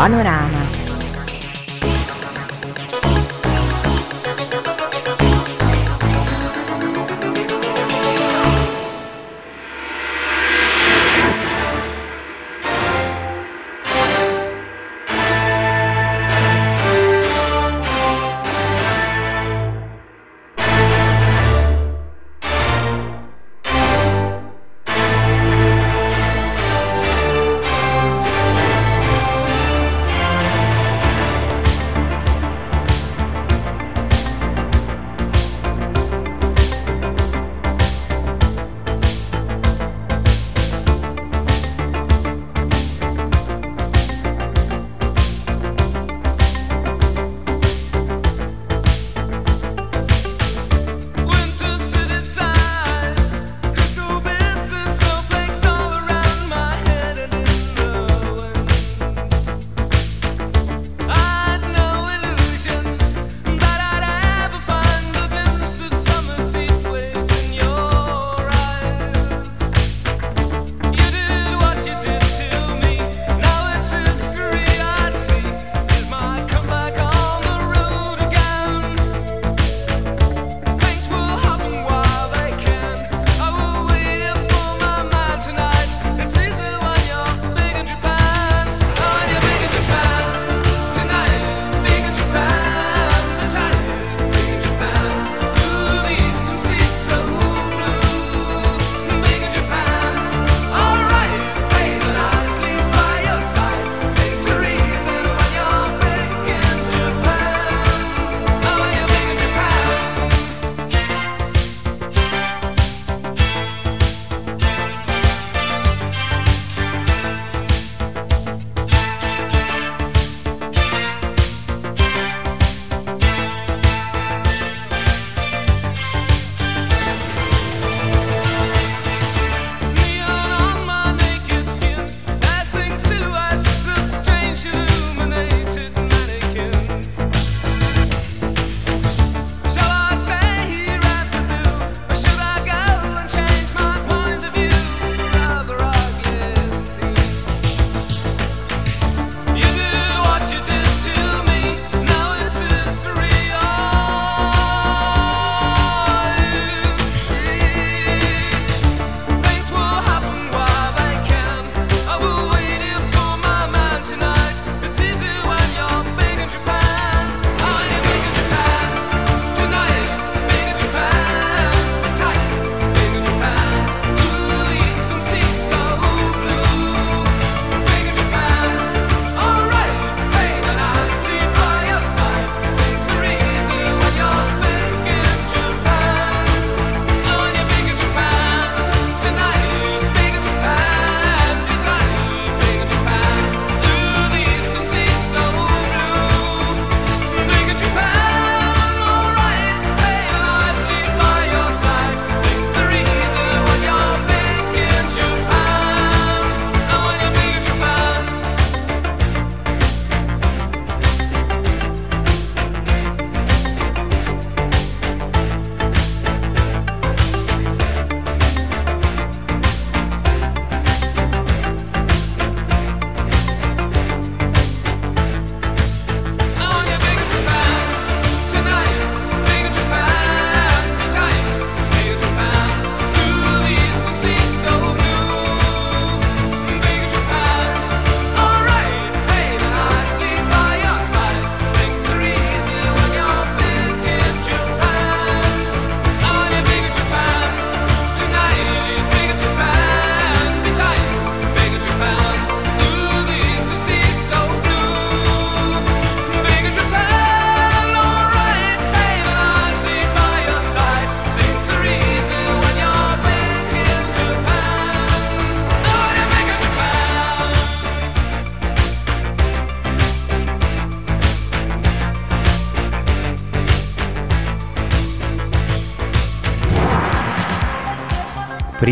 Panorama.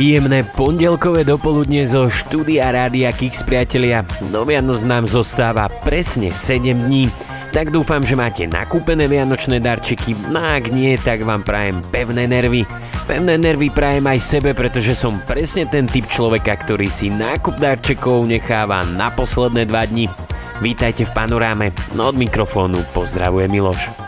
Príjemné pondelkové dopoludne zo štúdia Rádia Kix priatelia. Do Vianoc nám zostáva presne 7 dní. Tak dúfam, že máte nakúpené vianočné darčeky, no ak nie, tak vám prajem pevné nervy. Pevné nervy prajem aj sebe, pretože som presne ten typ človeka, ktorý si nákup darčekov necháva na posledné dva dni. Vítajte v panoráme, no od mikrofónu pozdravuje Miloš.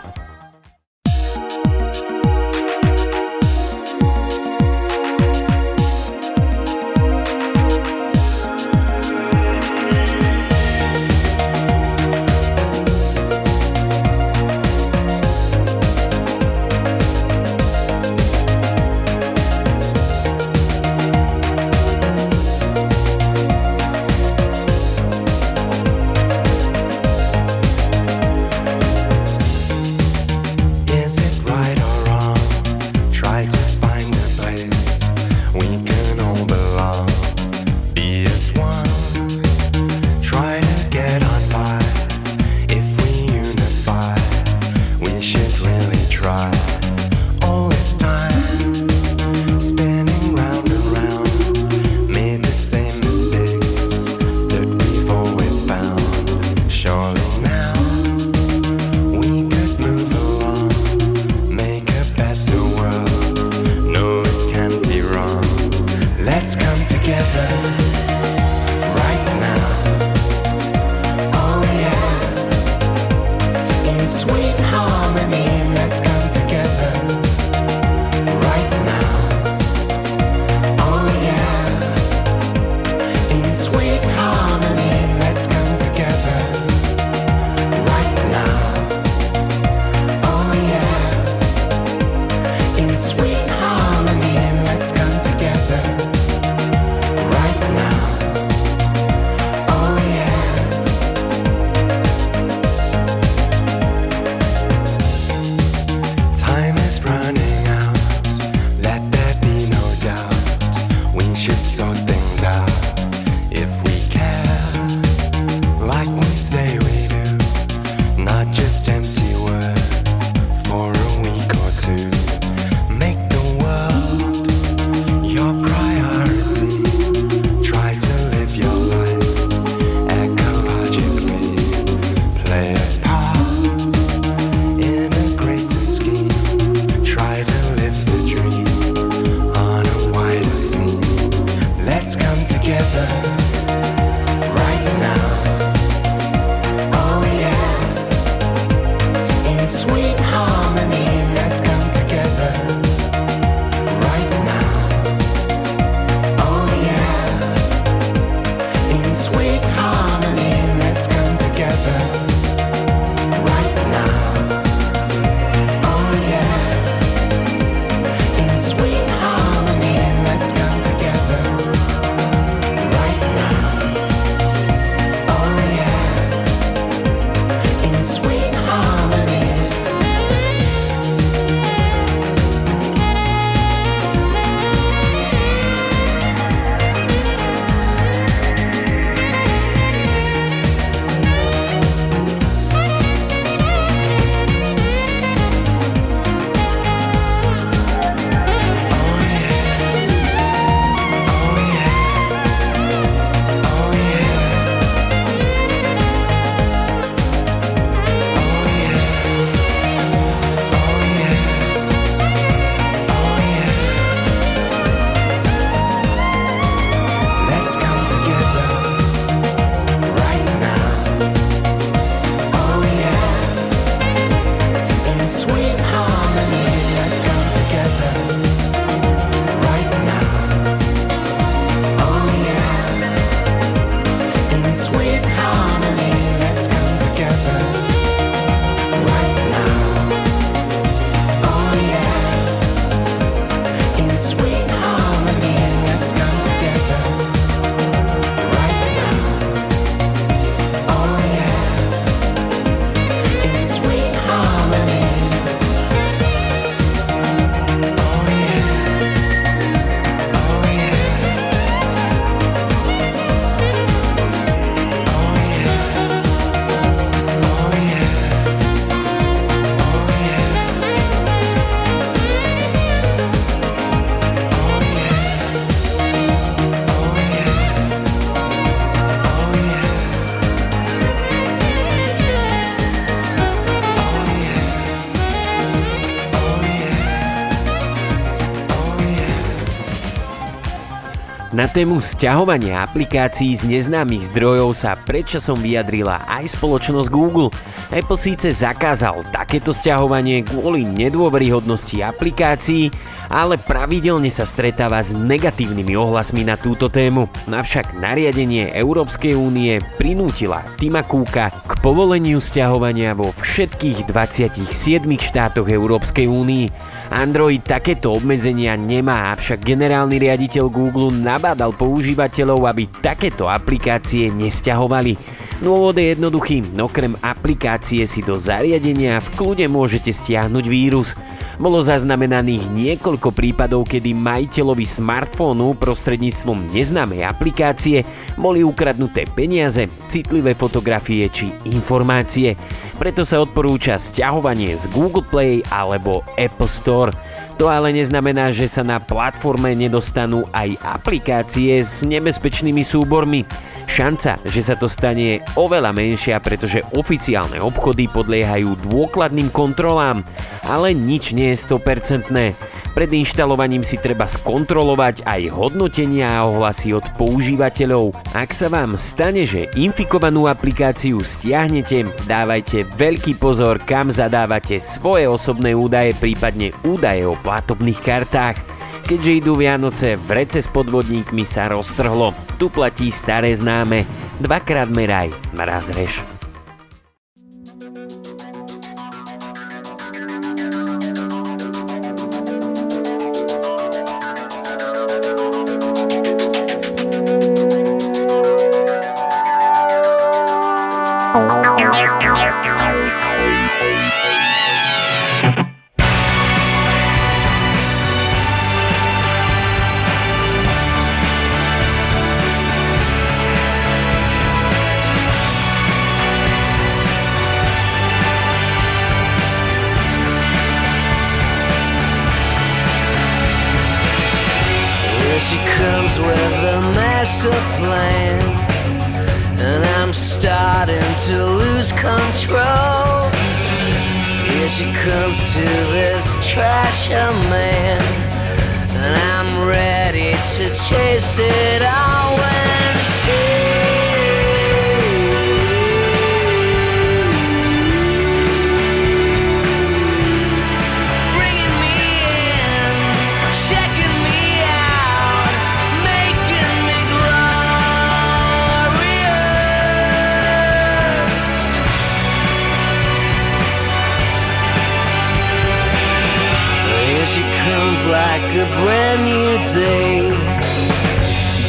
Na tému sťahovania aplikácií z neznámych zdrojov sa predčasom vyjadrila aj spoločnosť Google. Apple síce zakázal takéto sťahovanie kvôli nedôveryhodnosti aplikácií, ale pravidelne sa stretáva s negatívnymi ohlasmi na túto tému. Navšak nariadenie Európskej únie prinútila Tima Cooka k povoleniu sťahovania vo všetkých 27 štátoch Európskej únii. Android takéto obmedzenia nemá, avšak generálny riaditeľ Google nabádal používateľov, aby takéto aplikácie nesťahovali. Dôvod je jednoduchý, okrem aplikácie si do zariadenia v kľude môžete stiahnuť vírus. Bolo zaznamenaných niekoľko prípadov, kedy majiteľovi smartfónu prostredníctvom neznámej aplikácie boli ukradnuté peniaze, citlivé fotografie či informácie. Preto sa odporúča stiahovanie z Google Play alebo Apple Store. To ale neznamená, že sa na platforme nedostanú aj aplikácie s nebezpečnými súbormi. Šanca, že sa to stane je oveľa menšia, pretože oficiálne obchody podliehajú dôkladným kontrolám, ale nič nie je 100%. Pred inštalovaním si treba skontrolovať aj hodnotenia a ohlasy od používateľov. Ak sa vám stane, že infikovanú aplikáciu stiahnete, dávajte veľký pozor, kam zadávate svoje osobné údaje, prípadne údaje o platobných kartách. Keďže idú Vianoce, vrece s podvodníkmi sa roztrhlo. Tu platí staré známe. Dvakrát meraj, raz reš. master plan. And I'm starting to lose control. Here she comes to this trasher man. And I'm ready to chase it all when she. a brand new day.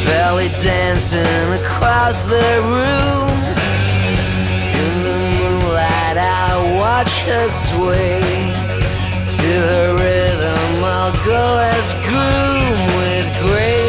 Belly dancing across the room. In the moonlight, I watch her sway to her rhythm. I'll go as groom with grace.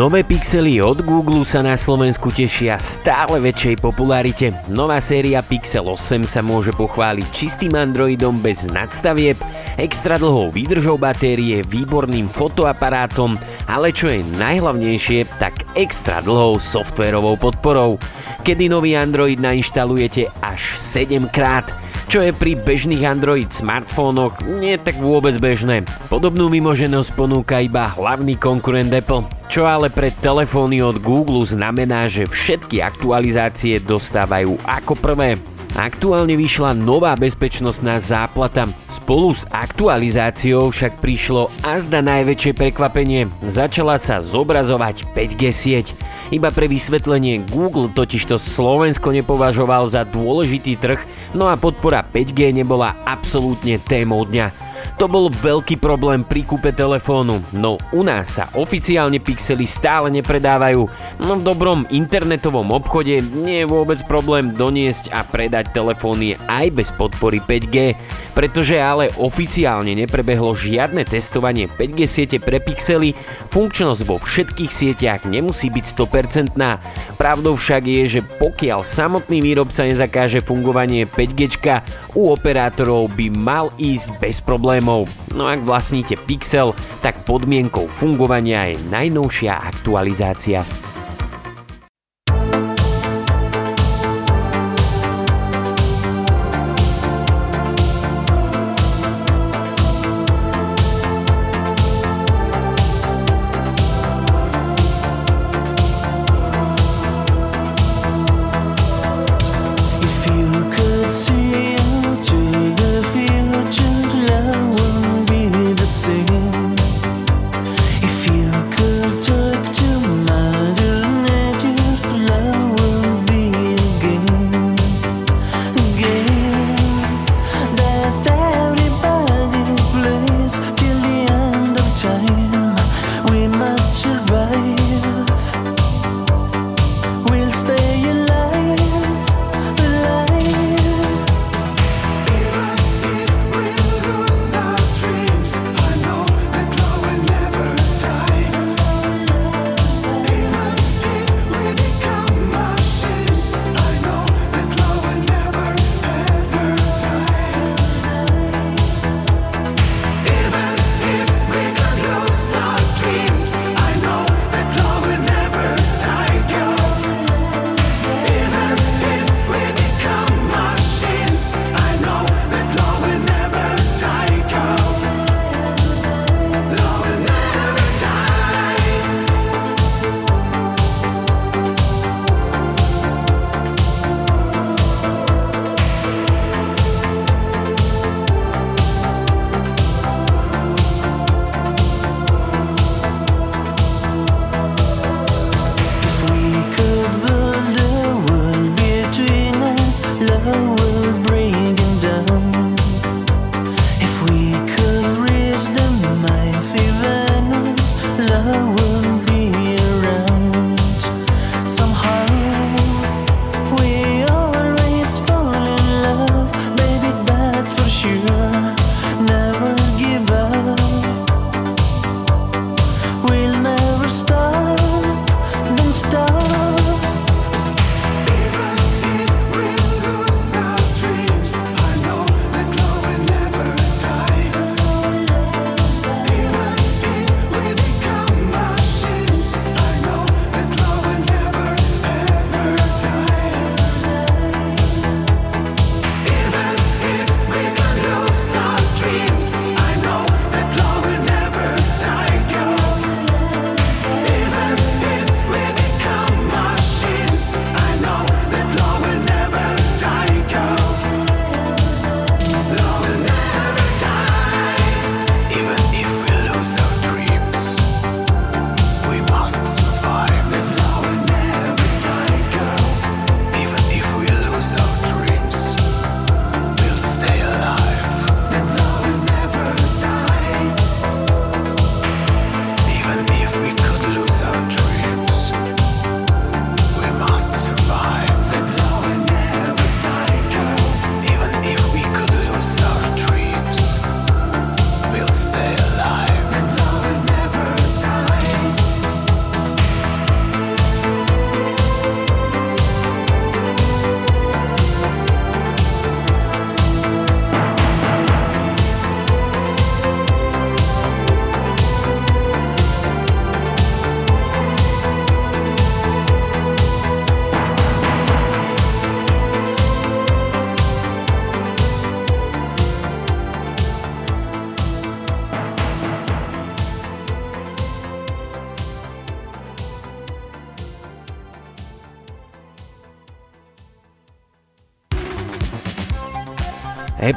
Nové pixely od Google sa na Slovensku tešia stále väčšej popularite. Nová séria Pixel 8 sa môže pochváliť čistým Androidom bez nadstavieb, extra dlhou výdržou batérie, výborným fotoaparátom, ale čo je najhlavnejšie, tak extra dlhou softvérovou podporou, kedy nový Android nainštalujete až 7 krát čo je pri bežných Android smartfónoch nie tak vôbec bežné. Podobnú vymoženosť ponúka iba hlavný konkurent Apple, čo ale pre telefóny od Google znamená, že všetky aktualizácie dostávajú ako prvé. Aktuálne vyšla nová bezpečnostná záplata. Spolu s aktualizáciou však prišlo azda najväčšie prekvapenie. Začala sa zobrazovať 5G sieť. Iba pre vysvetlenie, Google totižto Slovensko nepovažoval za dôležitý trh, no a podpora 5G nebola absolútne témou dňa. To bol veľký problém pri kúpe telefónu, no u nás sa oficiálne pixely stále nepredávajú. No v dobrom internetovom obchode nie je vôbec problém doniesť a predať telefóny aj bez podpory 5G, pretože ale oficiálne neprebehlo žiadne testovanie 5G siete pre pixely, funkčnosť vo všetkých sieťach nemusí byť 100%. Pravdou však je, že pokiaľ samotný výrobca nezakáže fungovanie 5G, u operátorov by mal ísť bez problémov problémov. No ak vlastníte Pixel, tak podmienkou fungovania je najnovšia aktualizácia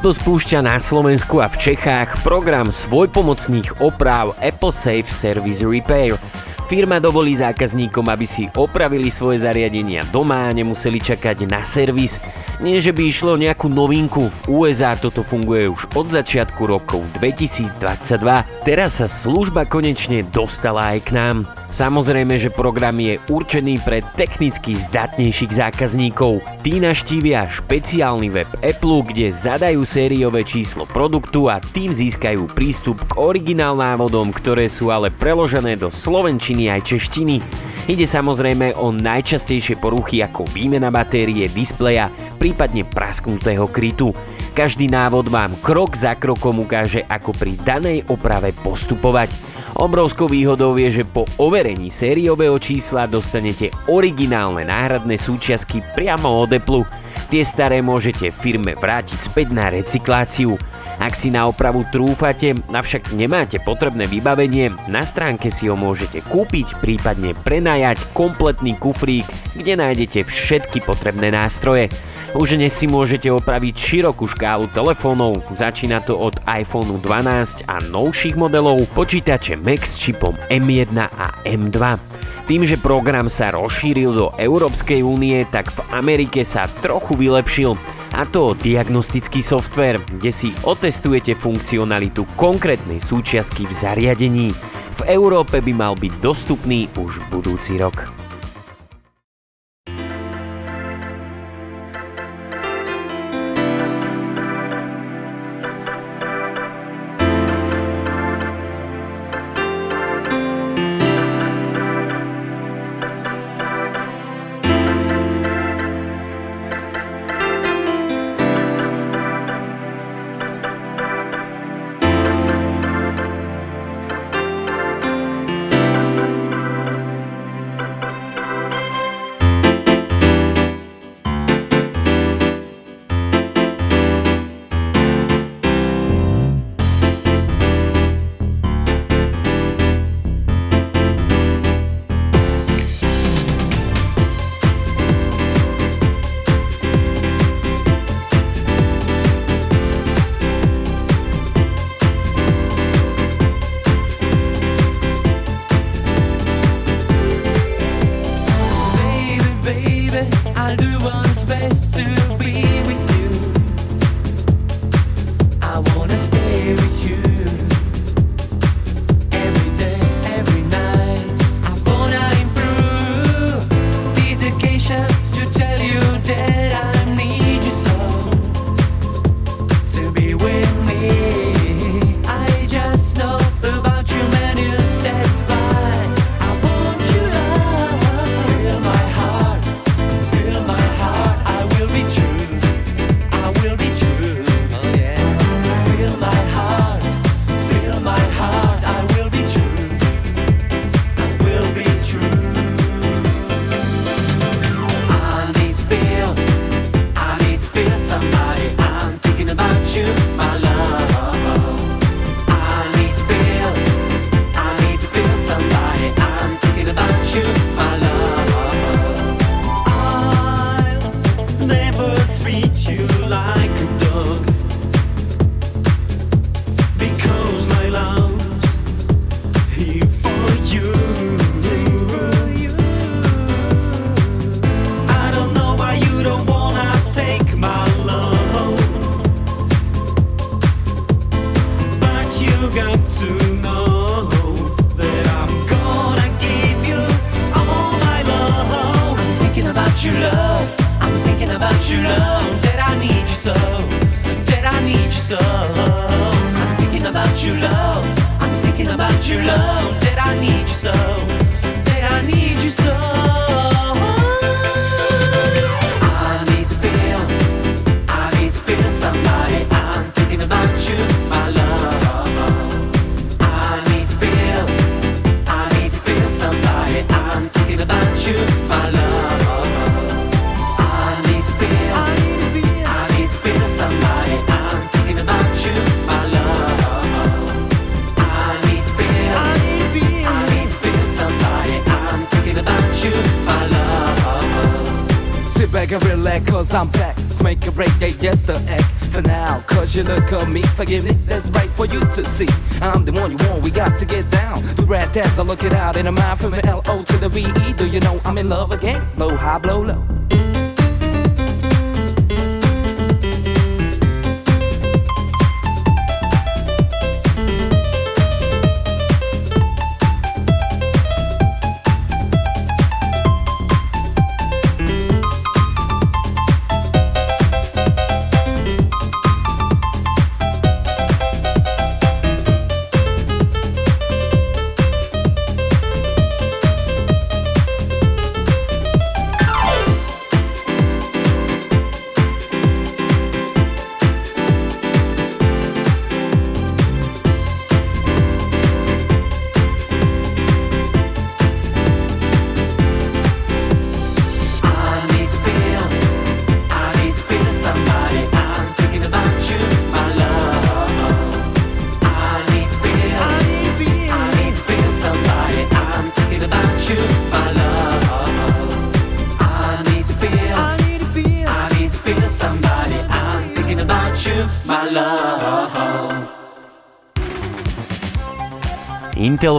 Apple spúšťa na Slovensku a v Čechách program svojpomocných oprav Apple Safe Service Repair. Firma dovolí zákazníkom, aby si opravili svoje zariadenia doma a nemuseli čakať na servis. Nie, že by išlo nejakú novinku, v USA toto funguje už od začiatku rokov 2022. Teraz sa služba konečne dostala aj k nám. Samozrejme, že program je určený pre technicky zdatnejších zákazníkov. Tí naštívia špeciálny web Apple, kde zadajú sériové číslo produktu a tým získajú prístup k originál návodom, ktoré sú ale preložené do slovenčiny aj češtiny. Ide samozrejme o najčastejšie poruchy ako výmena batérie, displeja, prípadne prasknutého krytu. Každý návod vám krok za krokom ukáže, ako pri danej oprave postupovať. Obrovskou výhodou je, že po overení sériového čísla dostanete originálne náhradné súčiastky priamo od Apple. Tie staré môžete firme vrátiť späť na recykláciu. Ak si na opravu trúfate, avšak nemáte potrebné vybavenie, na stránke si ho môžete kúpiť, prípadne prenajať kompletný kufrík, kde nájdete všetky potrebné nástroje. Už dnes si môžete opraviť širokú škálu telefónov, začína to od iPhone 12 a novších modelov, počítače Mac s čipom M1 a M2. Tým, že program sa rozšíril do Európskej únie, tak v Amerike sa trochu vylepšil a to diagnostický software, kde si otestujete funkcionalitu konkrétnej súčiastky v zariadení. V Európe by mal byť dostupný už budúci rok.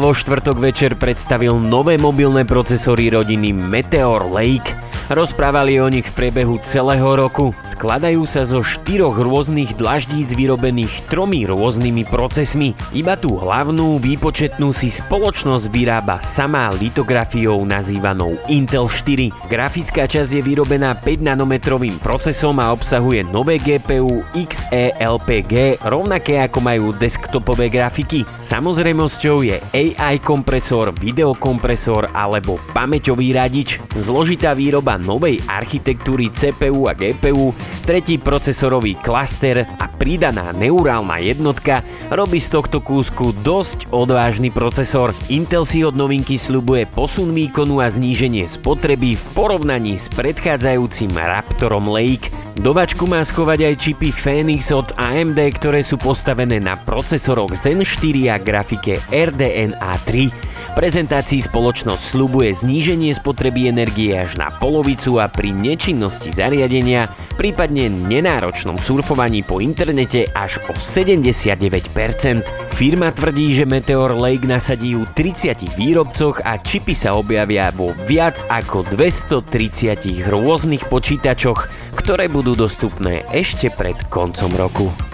Vo štvrtok večer predstavil nové mobilné procesory rodiny Meteor Lake. Rozprávali o nich v priebehu celého roku. Skladajú sa zo štyroch rôznych dlaždíc vyrobených tromi rôznymi procesmi. Iba tú hlavnú výpočetnú si spoločnosť vyrába samá litografiou nazývanou Intel 4. Grafická časť je vyrobená 5 nanometrovým procesom a obsahuje nové GPU XE-LPG, rovnaké ako majú desktopové grafiky. Samozrejmosťou je AI kompresor, videokompresor alebo pamäťový radič. Zložitá výroba novej architektúry CPU a GPU, tretí procesorový klaster a pridaná neurálna jednotka robí z tohto kúsku dosť odvážny procesor. Intel si od novinky slubuje posun výkonu a zníženie spotreby v porovnaní s predchádzajúcim Raptorom Lake. Dovačku má schovať aj čipy Phoenix od AMD, ktoré sú postavené na procesoroch Zen 4 a grafike RDNA 3 prezentácii spoločnosť slubuje zníženie spotreby energie až na polovicu a pri nečinnosti zariadenia, prípadne nenáročnom surfovaní po internete až o 79%. Firma tvrdí, že Meteor Lake nasadí u 30 výrobcoch a čipy sa objavia vo viac ako 230 rôznych počítačoch, ktoré budú dostupné ešte pred koncom roku.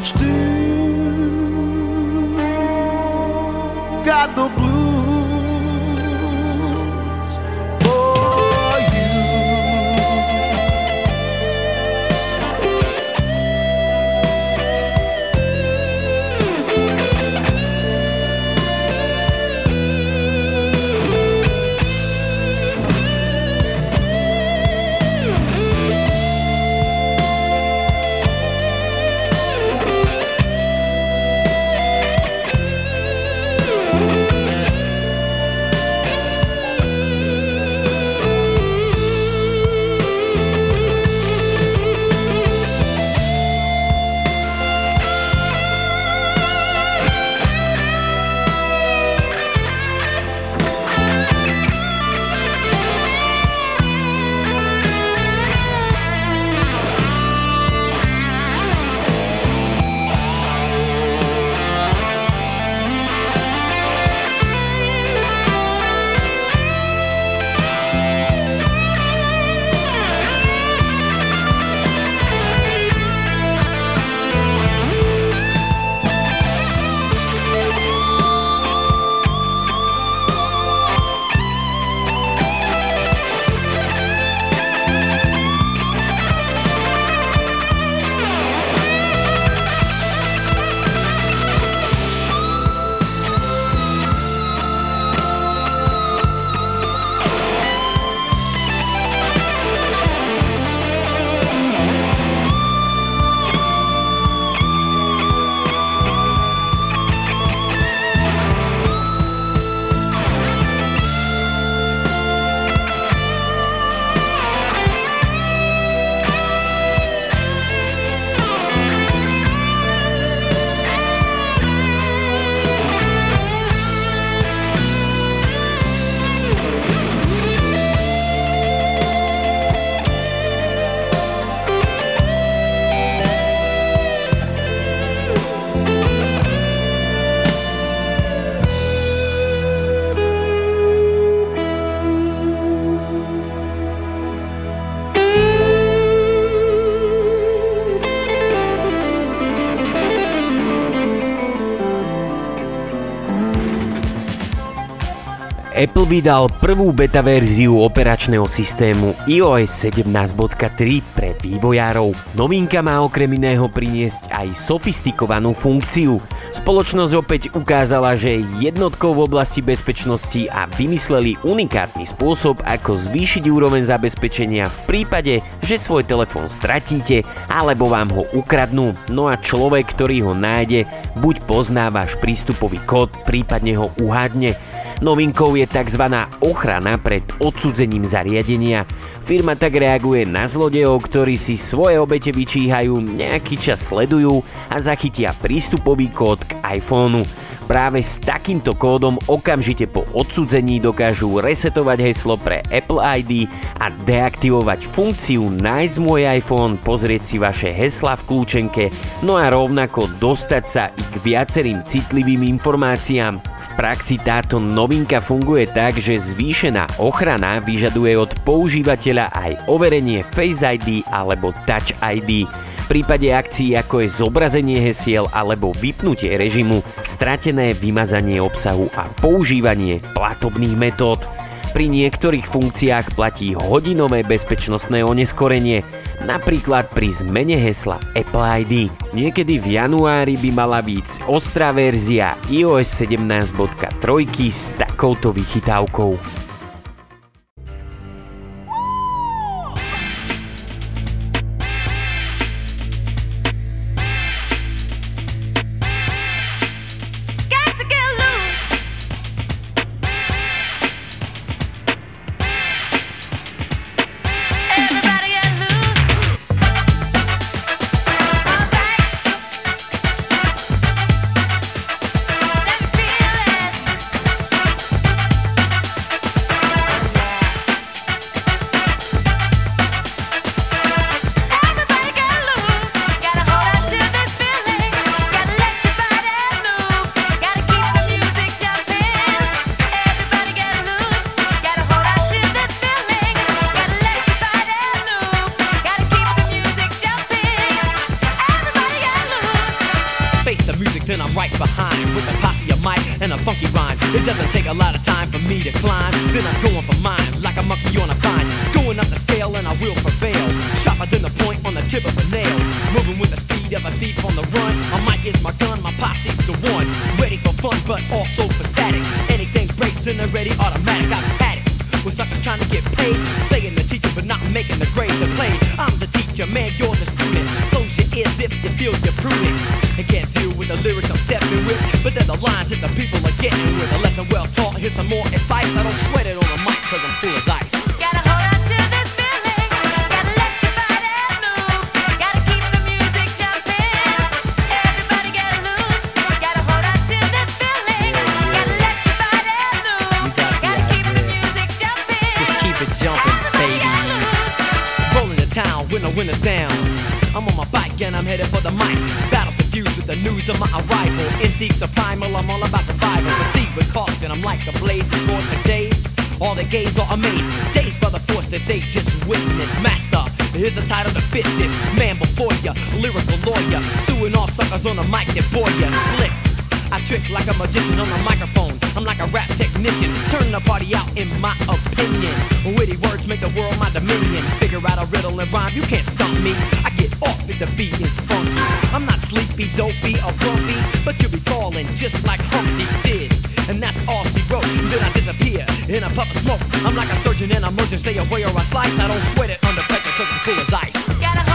of steel. Got the blues. Apple vydal prvú beta verziu operačného systému iOS 17.3 pre vývojárov. Novinka má okrem iného priniesť aj sofistikovanú funkciu. Spoločnosť opäť ukázala, že je jednotkou v oblasti bezpečnosti a vymysleli unikátny spôsob, ako zvýšiť úroveň zabezpečenia v prípade, že svoj telefón stratíte alebo vám ho ukradnú. No a človek, ktorý ho nájde, buď pozná váš prístupový kód, prípadne ho uhádne. Novinkou je tzv. ochrana pred odsudzením zariadenia. Firma tak reaguje na zlodejov, ktorí si svoje obete vyčíhajú, nejaký čas sledujú a zachytia prístupový kód k iPhoneu. Práve s takýmto kódom okamžite po odsudzení dokážu resetovať heslo pre Apple ID a deaktivovať funkciu Nájsť môj iPhone, pozrieť si vaše hesla v kľúčenke, no a rovnako dostať sa i k viacerým citlivým informáciám praxi táto novinka funguje tak, že zvýšená ochrana vyžaduje od používateľa aj overenie Face ID alebo Touch ID. Prípade akcií ako je zobrazenie hesiel alebo vypnutie režimu, stratené vymazanie obsahu a používanie platobných metód. Pri niektorých funkciách platí hodinové bezpečnostné oneskorenie, napríklad pri zmene hesla Apple ID. Niekedy v januári by mala byť ostrá verzia iOS 17.3 s takouto vychytávkou. Winner's down. I'm on my bike and I'm headed for the mic. Battles confused with the news of my arrival. Instincts are primal, I'm all about survival. Proceed with caution, I'm like a blaze. It's going for days. All the gays are amazed. Dazed by the force that they just witnessed. Master, here's a title to fit this. Man before ya, lyrical lawyer. Suing all suckers on the mic that bore ya. Slick. I trick like a magician on the microphone. I'm like a rap technician, turning the party out in my opinion. Witty words make the world my dominion. Figure out a riddle and rhyme, you can't stop me. I get off if the beat is funky. I'm not sleepy, dopey, or grumpy, but you'll be falling just like Humpty did. And that's all she wrote. Then I disappear in a puff of smoke. I'm like a surgeon in emergency, stay away or I slice. I don't sweat it under pressure cause I'm cool as ice.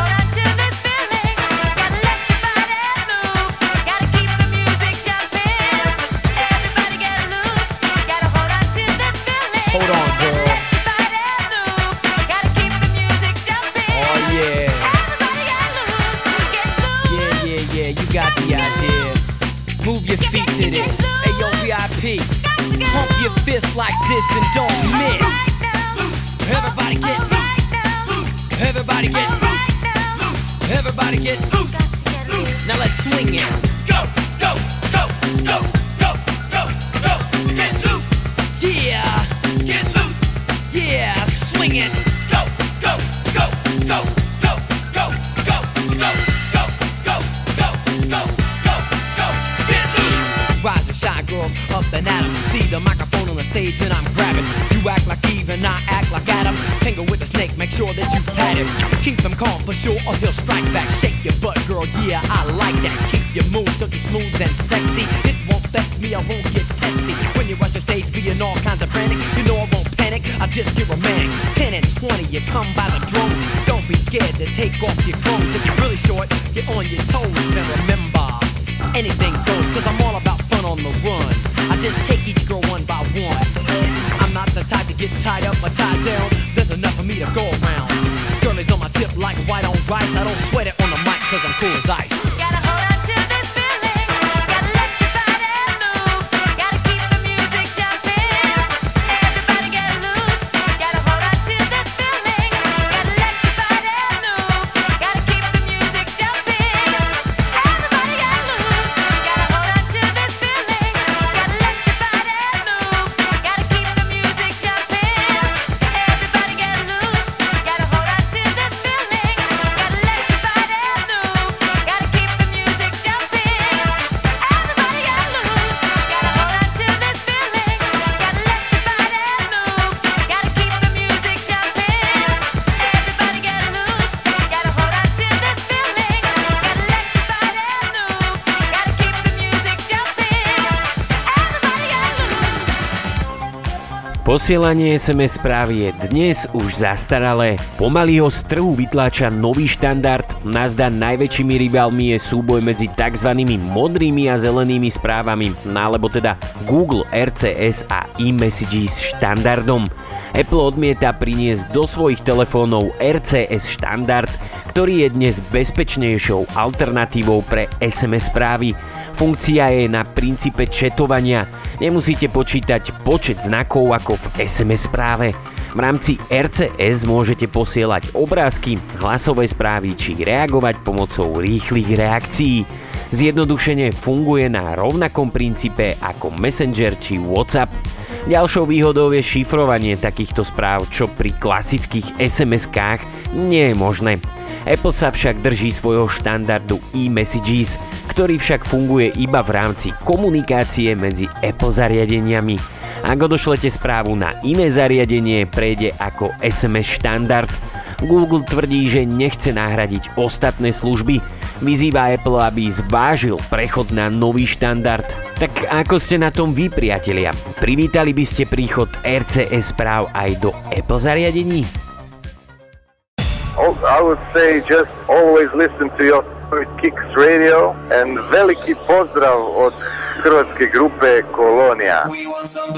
It is, this. Ayo, VIP, pump your fist like this and don't miss. Everybody get loose. Everybody get loose. Everybody get loose. Now let's swing it. And I'm grabbing. You act like Eve and I act like Adam. Tangle with the snake, make sure that you pat him. Keep him calm for sure or he'll strike back. Shake your butt, girl, yeah, I like that. Keep your moves silky smooth and sexy. It won't vex me, I won't get testy. When you rush the stage being all kinds of frantic, you know I won't panic, I just get romantic. 10 and 20, you come by the drones. Don't be scared to take off your clothes. If you're really short, get on your toes and remember anything goes, cause I'm all about fun on the run. I just take each girl one by one. I'm not the type to get tied up or tied down. There's enough for me to go around. Girlies on my tip like white on rice. I don't sweat it on the mic cause I'm cool as ice. Posielanie SMS správy je dnes už zastaralé. Pomaly ho z trhu vytláča nový štandard. Nazda najväčšími rivalmi je súboj medzi tzv. modrými a zelenými správami, no alebo teda Google RCS a e-messages štandardom. Apple odmieta priniesť do svojich telefónov RCS štandard, ktorý je dnes bezpečnejšou alternatívou pre SMS správy. Funkcia je na princípe četovania. Nemusíte počítať počet znakov ako v SMS správe. V rámci RCS môžete posielať obrázky, hlasové správy či reagovať pomocou rýchlych reakcií. Zjednodušene funguje na rovnakom princípe ako Messenger či WhatsApp. Ďalšou výhodou je šifrovanie takýchto správ, čo pri klasických SMS-kách nie je možné. Apple sa však drží svojho štandardu e-messages, ktorý však funguje iba v rámci komunikácie medzi Apple zariadeniami. Ak odošlete správu na iné zariadenie, prejde ako SMS štandard. Google tvrdí, že nechce nahradiť ostatné služby. Vyzýva Apple, aby zvážil prechod na nový štandard. Tak ako ste na tom vy, priatelia? Privítali by ste príchod RCS správ aj do Apple zariadení? Al- I would say just always listen to your Kicks radio and veliki pozdrav od hrvatske grupe Kolonija. We want some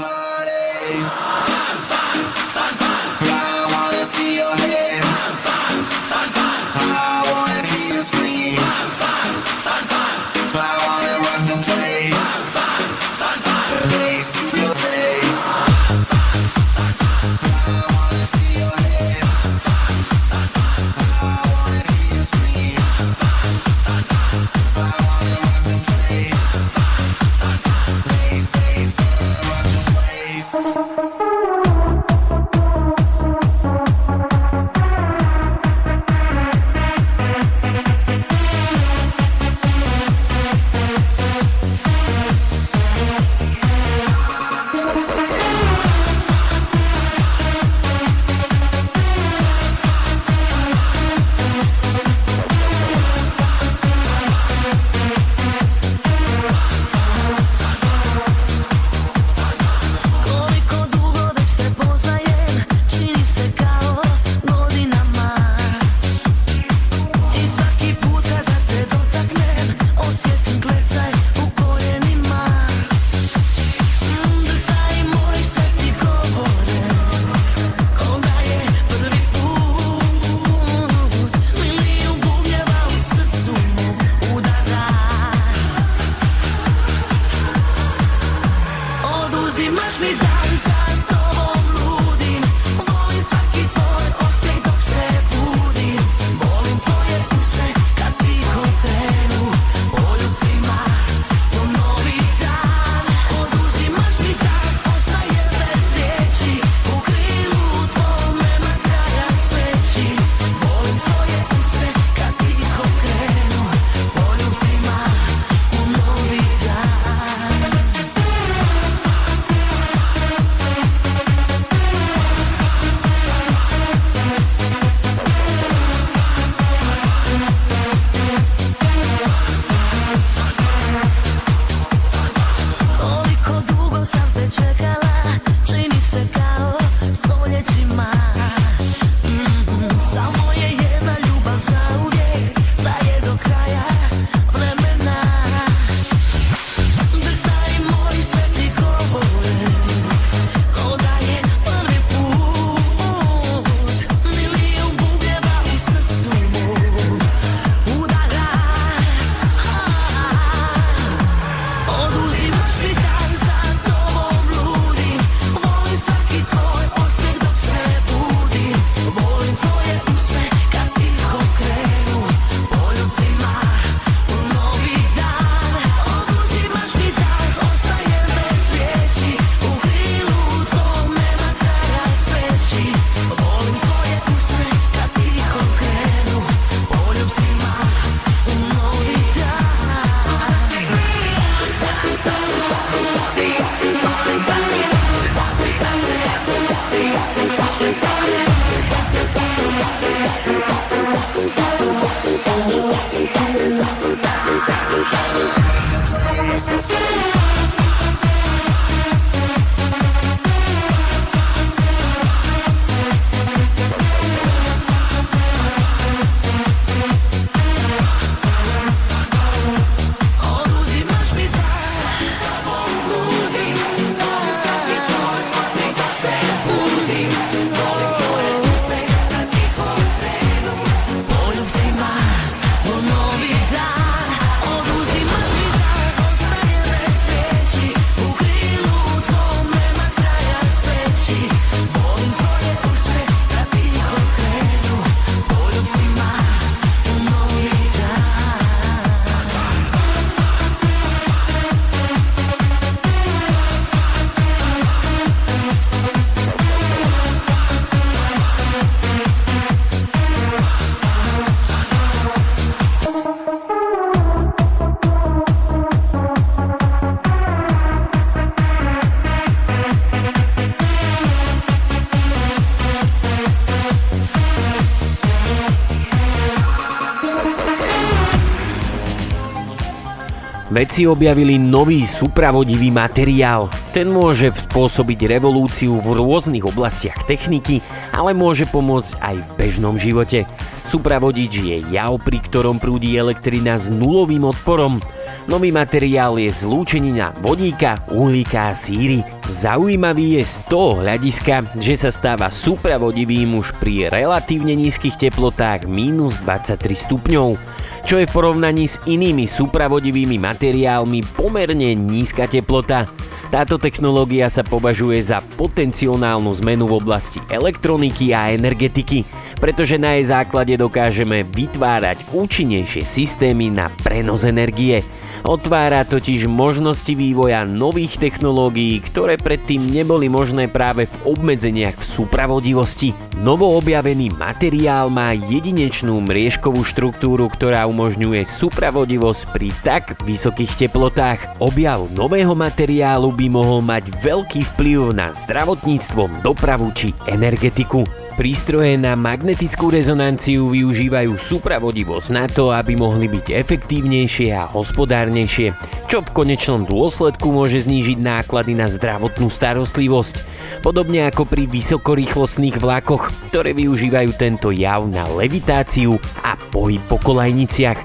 Vedci objavili nový supravodivý materiál. Ten môže spôsobiť revolúciu v rôznych oblastiach techniky, ale môže pomôcť aj v bežnom živote. Supravodič je jav, pri ktorom prúdi elektrina s nulovým odporom. Nový materiál je zlúčenina vodíka, uhlíka a síry. Zaujímavý je z toho hľadiska, že sa stáva supravodivým už pri relatívne nízkych teplotách minus 23 stupňov, čo je v porovnaní s inými supravodivými materiálmi pomerne nízka teplota. Táto technológia sa považuje za potenciálnu zmenu v oblasti elektroniky a energetiky, pretože na jej základe dokážeme vytvárať účinnejšie systémy na prenos energie. Otvára totiž možnosti vývoja nových technológií, ktoré predtým neboli možné práve v obmedzeniach v súpravodivosti. Novo objavený materiál má jedinečnú mriežkovú štruktúru, ktorá umožňuje supravodivosť pri tak vysokých teplotách. Objav nového materiálu by mohol mať veľký vplyv na zdravotníctvo, dopravu či energetiku. Prístroje na magnetickú rezonanciu využívajú supravodivosť na to, aby mohli byť efektívnejšie a hospodárnejšie, čo v konečnom dôsledku môže znížiť náklady na zdravotnú starostlivosť. Podobne ako pri vysokorýchlostných vlakoch, ktoré využívajú tento jav na levitáciu a pohyb po kolajniciach.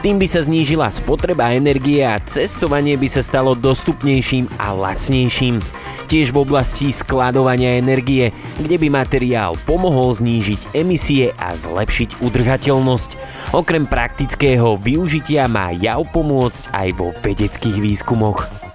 Tým by sa znížila spotreba energie a cestovanie by sa stalo dostupnejším a lacnejším tiež v oblasti skladovania energie, kde by materiál pomohol znížiť emisie a zlepšiť udržateľnosť. Okrem praktického využitia má jav pomôcť aj vo vedeckých výskumoch.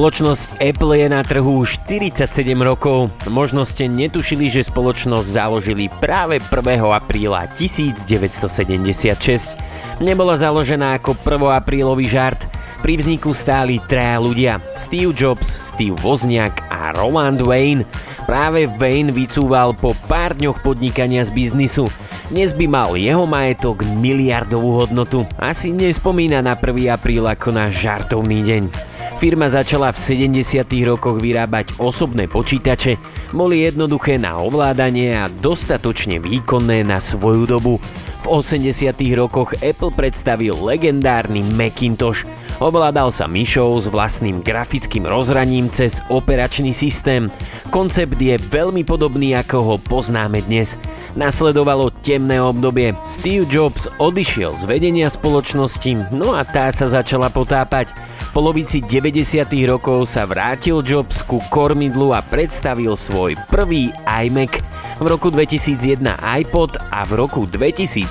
Spoločnosť Apple je na trhu už 47 rokov. Možno ste netušili, že spoločnosť založili práve 1. apríla 1976. Nebola založená ako 1. aprílový žart. Pri vzniku stáli traja ľudia. Steve Jobs, Steve Wozniak a Roland Wayne. Práve Wayne vycúval po pár dňoch podnikania z biznisu. Dnes by mal jeho majetok miliardovú hodnotu. Asi nespomína na 1. apríl ako na žartovný deň. Firma začala v 70. rokoch vyrábať osobné počítače, boli jednoduché na ovládanie a dostatočne výkonné na svoju dobu. V 80. rokoch Apple predstavil legendárny Macintosh. Ovládal sa myšou s vlastným grafickým rozhraním cez operačný systém. Koncept je veľmi podobný, ako ho poznáme dnes. Nasledovalo temné obdobie. Steve Jobs odišiel z vedenia spoločnosti, no a tá sa začala potápať polovici 90. rokov sa vrátil Jobs ku kormidlu a predstavil svoj prvý iMac, v roku 2001 iPod a v roku 2007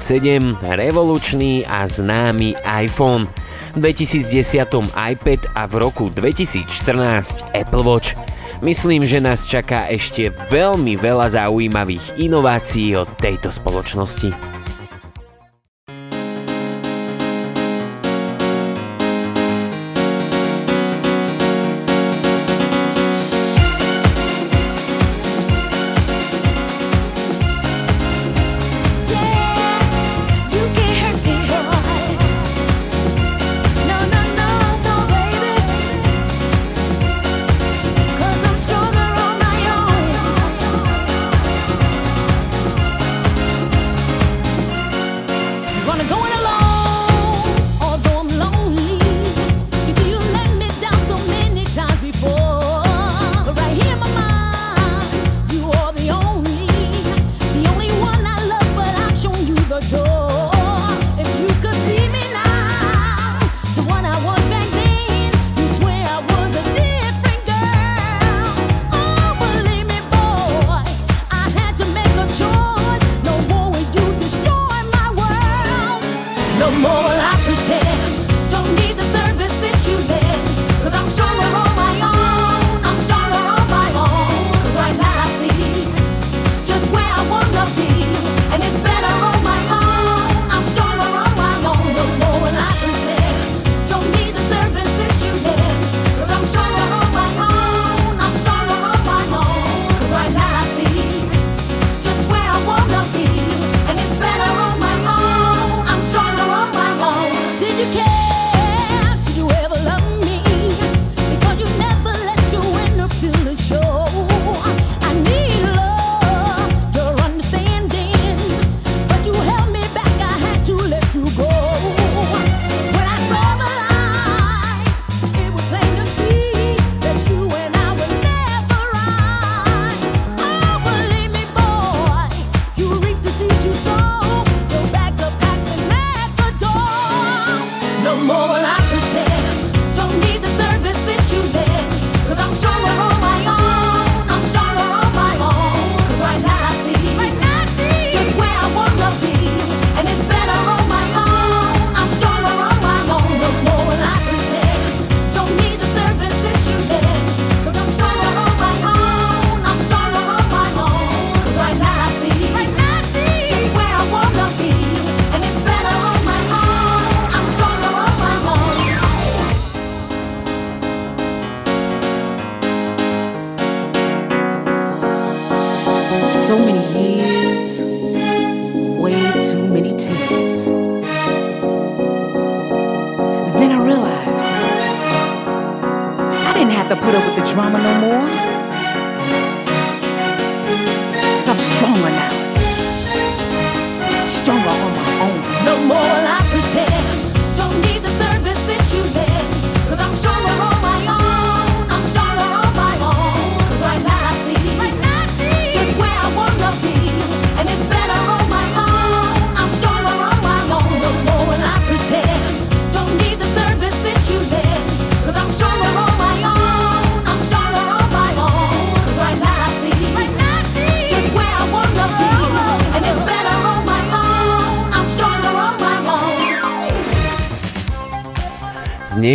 revolučný a známy iPhone, v 2010 iPad a v roku 2014 Apple Watch. Myslím, že nás čaká ešte veľmi veľa zaujímavých inovácií od tejto spoločnosti.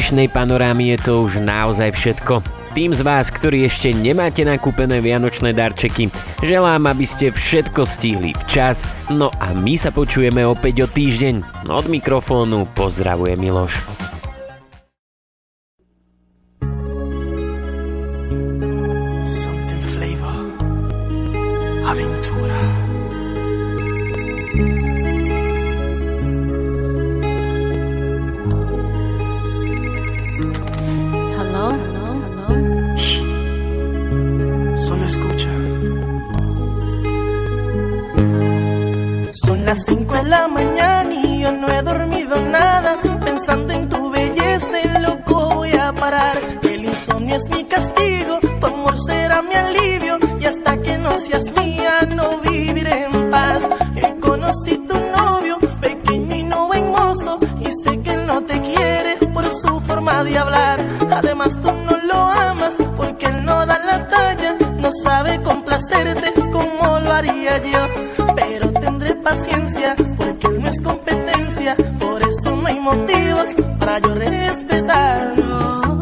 Dnešnej panorámy je to už naozaj všetko. Tým z vás, ktorí ešte nemáte nakúpené vianočné darčeky, želám, aby ste všetko stihli včas, no a my sa počujeme opäť o týždeň. Od mikrofónu pozdravuje Miloš. Escucha. Son las 5 de la mañana y yo no he dormido nada. Pensando en tu belleza, en loco voy a parar. El insomnio es mi castigo, tu amor será mi alivio. Y hasta que no seas mía, no viviré en paz. Yo conocí tu novio, pequeño y no buen mozo. Y sé que él no te quiere por su forma de hablar. Además, tú no lo amas porque él no da la talla. No sabe complacerte como lo haría yo. Pero tendré paciencia porque él no es competencia. Por eso no hay motivos para yo respetarlo.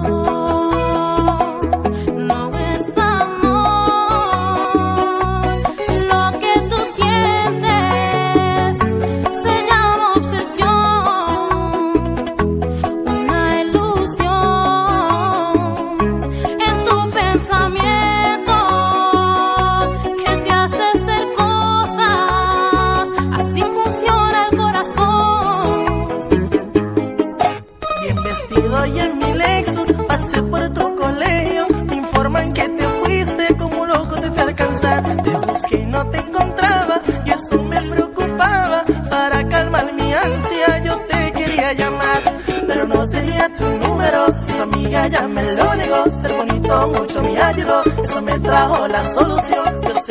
La solución.